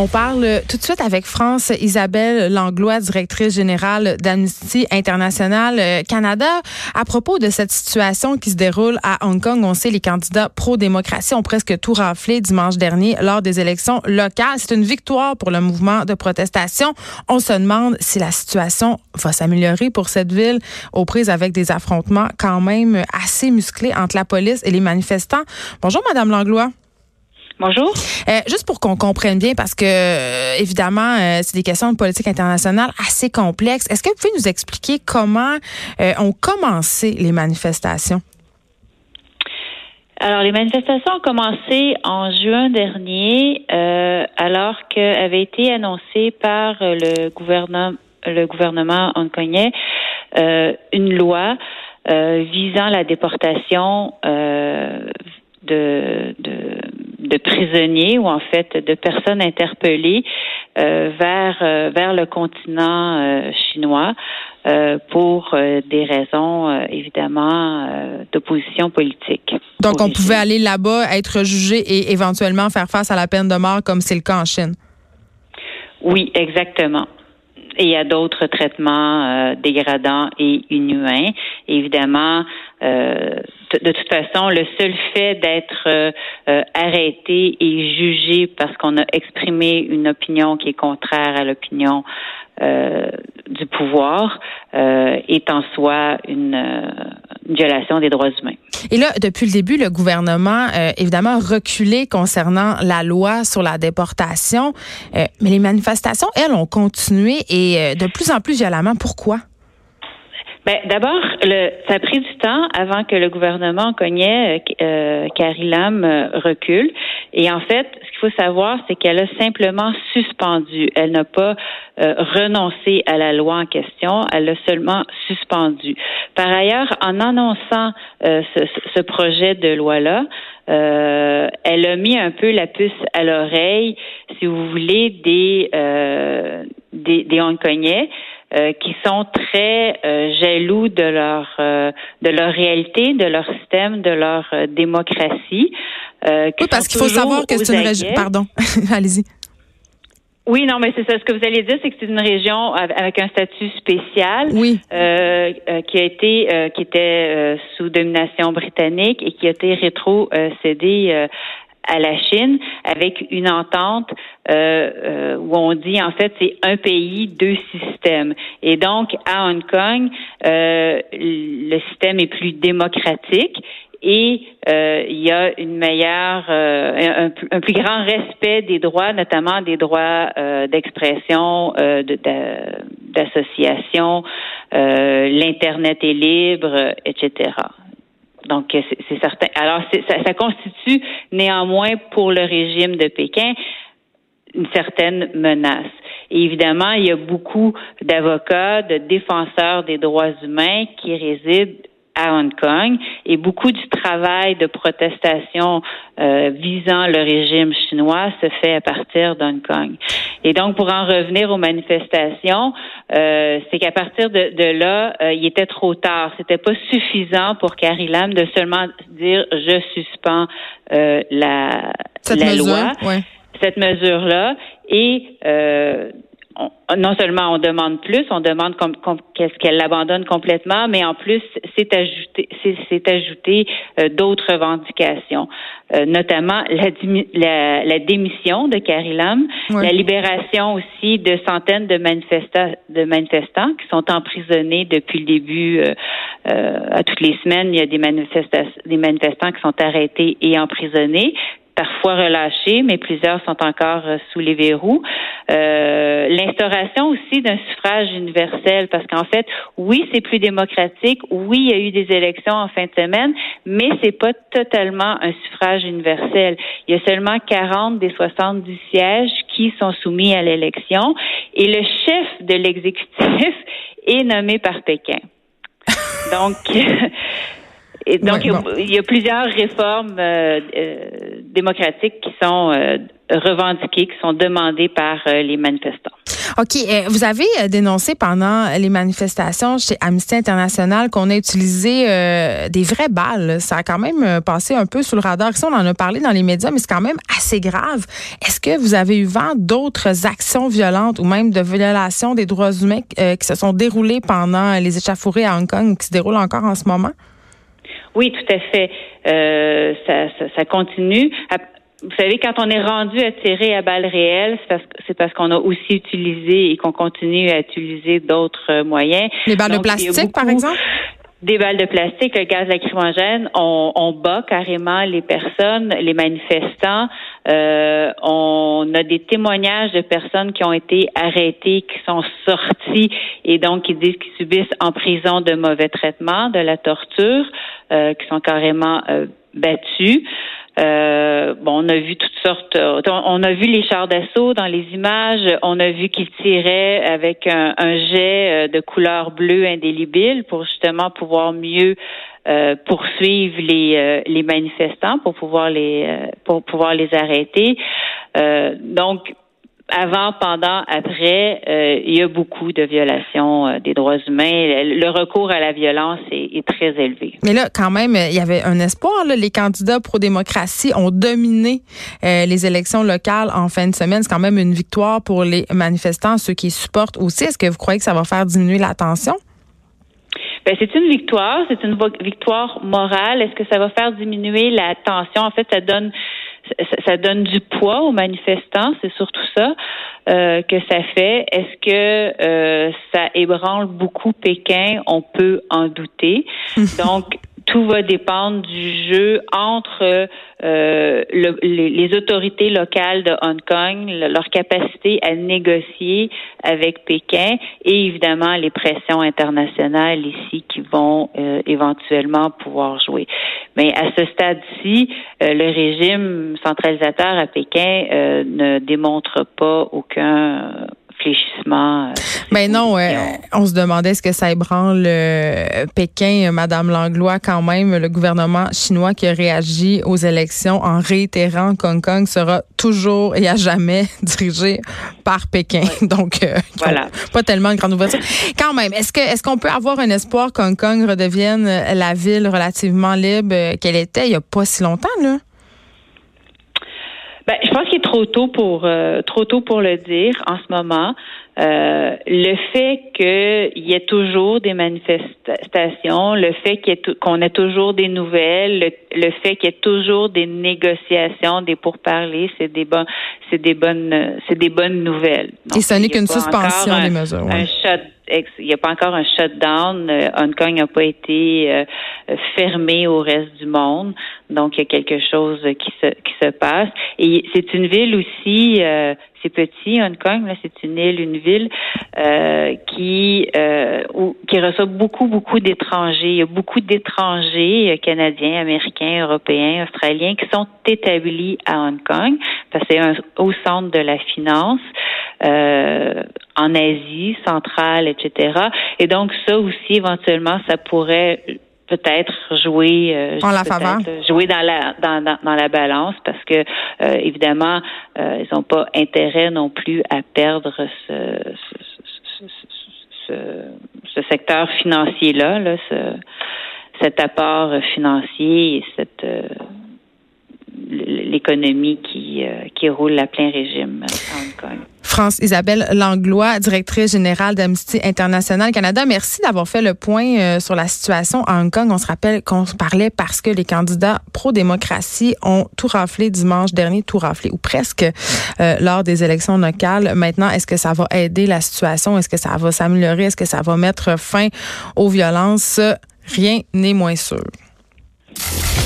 On parle tout de suite avec France Isabelle Langlois, directrice générale d'Amnesty International euh, Canada, à propos de cette situation qui se déroule à Hong Kong. On sait les candidats pro-démocratie ont presque tout raflé dimanche dernier lors des élections locales. C'est une victoire pour le mouvement de protestation. On se demande si la situation va s'améliorer pour cette ville aux prises avec des affrontements quand même assez musclés entre la police et les manifestants. Bonjour, Madame Langlois. Bonjour. Euh, juste pour qu'on comprenne bien, parce que euh, évidemment, euh, c'est des questions de politique internationale assez complexes. Est-ce que vous pouvez nous expliquer comment ont commencé les manifestations? Alors, les manifestations ont commencé en juin dernier, alors qu'avait été annoncé par le gouvernement, le gouvernement hongkongais une loi visant la déportation de, de de prisonniers ou en fait de personnes interpellées euh, vers euh, vers le continent euh, chinois pour des raisons évidemment d'opposition politique. Donc on pouvait aller là-bas, être jugé et éventuellement faire face à la peine de mort comme c'est le cas en Chine? Oui, exactement. Et il y a d'autres traitements dégradants et inhumains. Évidemment, euh, de toute façon, le seul fait d'être euh, euh, arrêté et jugé parce qu'on a exprimé une opinion qui est contraire à l'opinion du pouvoir est en soi une, violation des droits humains. Et là, depuis le début, le gouvernement, évidemment, a reculé concernant la loi sur la déportation, mais les manifestations, elles, ont continué et de plus en plus violemment. Pourquoi? Ben, d'abord, ça a pris du temps avant que le gouvernement cognait euh, euh Carrie Lam euh, recule. Et en fait, qu'il faut savoir, c'est qu'elle a simplement suspendu. Elle n'a pas euh, renoncé à la loi en question. Elle a seulement suspendu. Par ailleurs, en annonçant ce, ce, projet de loi-là, euh, elle a mis un peu la puce à l'oreille, si vous voulez, des, euh, des, des Hongkongais. Euh, qui sont très euh, jaloux de leur euh, de leur réalité, de leur système, de leur démocratie. Oui, parce qu'il faut savoir que c'est une région. Pardon, allez-y. Oui, non, mais c'est ça. Ce que vous allez dire, c'est que c'est une région avec un statut spécial, oui. euh, qui a été, qui était sous domination britannique et qui a été rétrocédé à la Chine avec une entente euh, euh, où on dit en fait c'est un pays deux systèmes et donc à Hong Kong euh, le système est plus démocratique et il y a une meilleure un, un, plus grand respect des droits notamment des droits d'expression d'association l'internet est libre etc donc, c'est certain. Alors, ça, ça constitue néanmoins pour le régime de Pékin une certaine menace. Et évidemment, il y a beaucoup d'avocats, de défenseurs des droits humains qui résident à Hong Kong et beaucoup du travail de protestation euh, visant le régime chinois se fait à partir d'Hong Kong. Et donc, pour en revenir aux manifestations, euh, c'est qu'à partir de, de là, euh, il était trop tard. C'était pas suffisant pour Carrie Lam de seulement dire je suspends euh, la, la loi, cette mesure-là, et non seulement on demande plus, on demande qu'est-ce qu'elle l'abandonne complètement, mais en plus c'est ajouté, c'est ajouté euh, d'autres revendications, euh, notamment la, la, démission de Carrie Lam, la libération aussi de centaines de manifestants, de manifestants qui sont emprisonnés depuis le début. Euh, à toutes les semaines, il y a des manifestants qui sont arrêtés et emprisonnés parfois relâchés, mais plusieurs sont encore euh, sous les verrous. Euh, l'instauration aussi d'un suffrage universel, parce qu'en fait, oui, c'est plus démocratique, oui, il y a eu des élections en fin de semaine, mais c'est pas totalement un suffrage universel. Il y a seulement 40 des 70 sièges qui sont soumis à l'élection, et le chef de l'exécutif est nommé par Pékin. Donc, Et donc, il, y a, plusieurs réformes euh, euh, démocratiques qui sont euh, revendiquées, qui sont demandées par les manifestants. OK. Euh, vous avez euh, dénoncé pendant les manifestations chez Amnesty International qu'on a utilisé euh, des vraies balles. Ça a quand même passé un peu sous le radar. on en a parlé dans les médias, mais c'est quand même assez grave. Est-ce que vous avez eu vent d'autres actions violentes ou même de violations des droits humains qui se sont déroulées pendant les échauffourées à Hong Kong ou qui se déroulent encore en ce moment? Oui, tout à fait. ça, ça, continue vous savez, quand on est rendu à tirer à balles réelles, c'est parce, qu'on a aussi utilisé et qu'on continue à utiliser d'autres euh, moyens. Les balles de plastique, par exemple? Des balles de plastique, le gaz lacrymogène, on, on bat carrément les personnes, les manifestants. Euh, on a des témoignages de personnes qui ont été arrêtées, qui sont sorties et donc qui disent qu'ils subissent en prison de mauvais traitements, de la torture, euh, qui sont carrément euh, battus. Bon, on a vu toutes sortes. On a vu les chars d'assaut dans les images. On a vu qu'ils tiraient avec un, jet euh, de couleur bleue indélébile pour justement pouvoir mieux poursuivre les, les manifestants, pour pouvoir les pour pouvoir les arrêter. donc avant, pendant, après, euh, il y a beaucoup de violations euh, des droits humains. Le recours à la violence est, très élevé. Mais là, quand même, il y avait un espoir. Les candidats pro-démocratie ont dominé euh, les élections locales en fin de semaine. C'est quand même une victoire pour les manifestants, ceux qui supportent aussi. Est-ce que vous croyez que ça va faire diminuer la tension? Ben, c'est une victoire, c'est une victoire morale. Est-ce que ça va faire diminuer la tension? En fait, ça donne ça, donne du poids aux manifestants, c'est surtout ça euh, que ça fait. Est-ce que euh, ça ébranle beaucoup Pékin? On peut en douter. Donc, tout va dépendre du jeu entre euh, les, autorités locales de Hong Kong, leur capacité à négocier avec Pékin et évidemment les pressions internationales ici qui vont euh, éventuellement pouvoir jouer. Mais à ce stade-ci, euh, le régime centralisateur à Pékin ne démontre pas aucun fléchissement. Mais non, on se demandait est-ce que ça ébranle Pékin, Madame Langlois, quand même, le gouvernement chinois qui a réagi aux élections en réitérant qu'Hong Kong sera toujours et à jamais dirigé par Pékin. Donc, euh, voilà. pas tellement une grande ouverture. Quand même, est-ce que est-ce qu'on peut avoir un espoir qu'Hong Kong redevienne la ville relativement libre qu'elle était il y a pas si longtemps, là? Ben, je pense qu'il est trop tôt pour euh, trop tôt pour le dire en ce moment. Euh, le fait qu'il y ait toujours des manifestations, le fait qu'on ait toujours des nouvelles, le, fait qu'il y ait toujours des négociations, des pourparlers, c'est des bonnes, c'est des bonnes, c'est des bonnes nouvelles. Et ce n'est qu'une suspension des mesures. Un shut, il n'y a pas encore un shutdown. Euh, Hong Kong n'a pas été euh, fermé au reste du monde. Donc, il y a quelque chose qui se, qui se passe. Et c'est une ville aussi, euh, c'est petit, Hong Kong, là, c'est une île, une ville euh, qui euh, qui reçoit beaucoup, beaucoup d'étrangers. Il y a beaucoup d'étrangers euh, canadiens, américains, européens, australiens qui sont établis à Hong Kong parce que c'est au centre de la finance. Euh, en Asie centrale, etc. Et donc ça aussi, éventuellement, ça pourrait peut-être jouer euh, en la faveur jouer dans la dans, dans, la balance parce que euh, évidemment euh, ils n'ont pas intérêt non plus à perdre ce, ce, ce, ce secteur financier là, là ce, cet apport financier et cette l'économie qui, qui roule à plein régime à Hong Kong. France Isabelle Langlois, directrice générale d'Amnesty International Canada. Merci d'avoir fait le point euh, sur la situation à Hong Kong. On se rappelle qu'on se parlait parce que les candidats pro-démocratie ont tout raflé dimanche dernier, tout raflé ou presque euh, lors des élections locales. Maintenant, est-ce que ça va aider la situation? Est-ce que ça va s'améliorer? Est-ce que ça va mettre fin aux violences? Rien n'est moins sûr.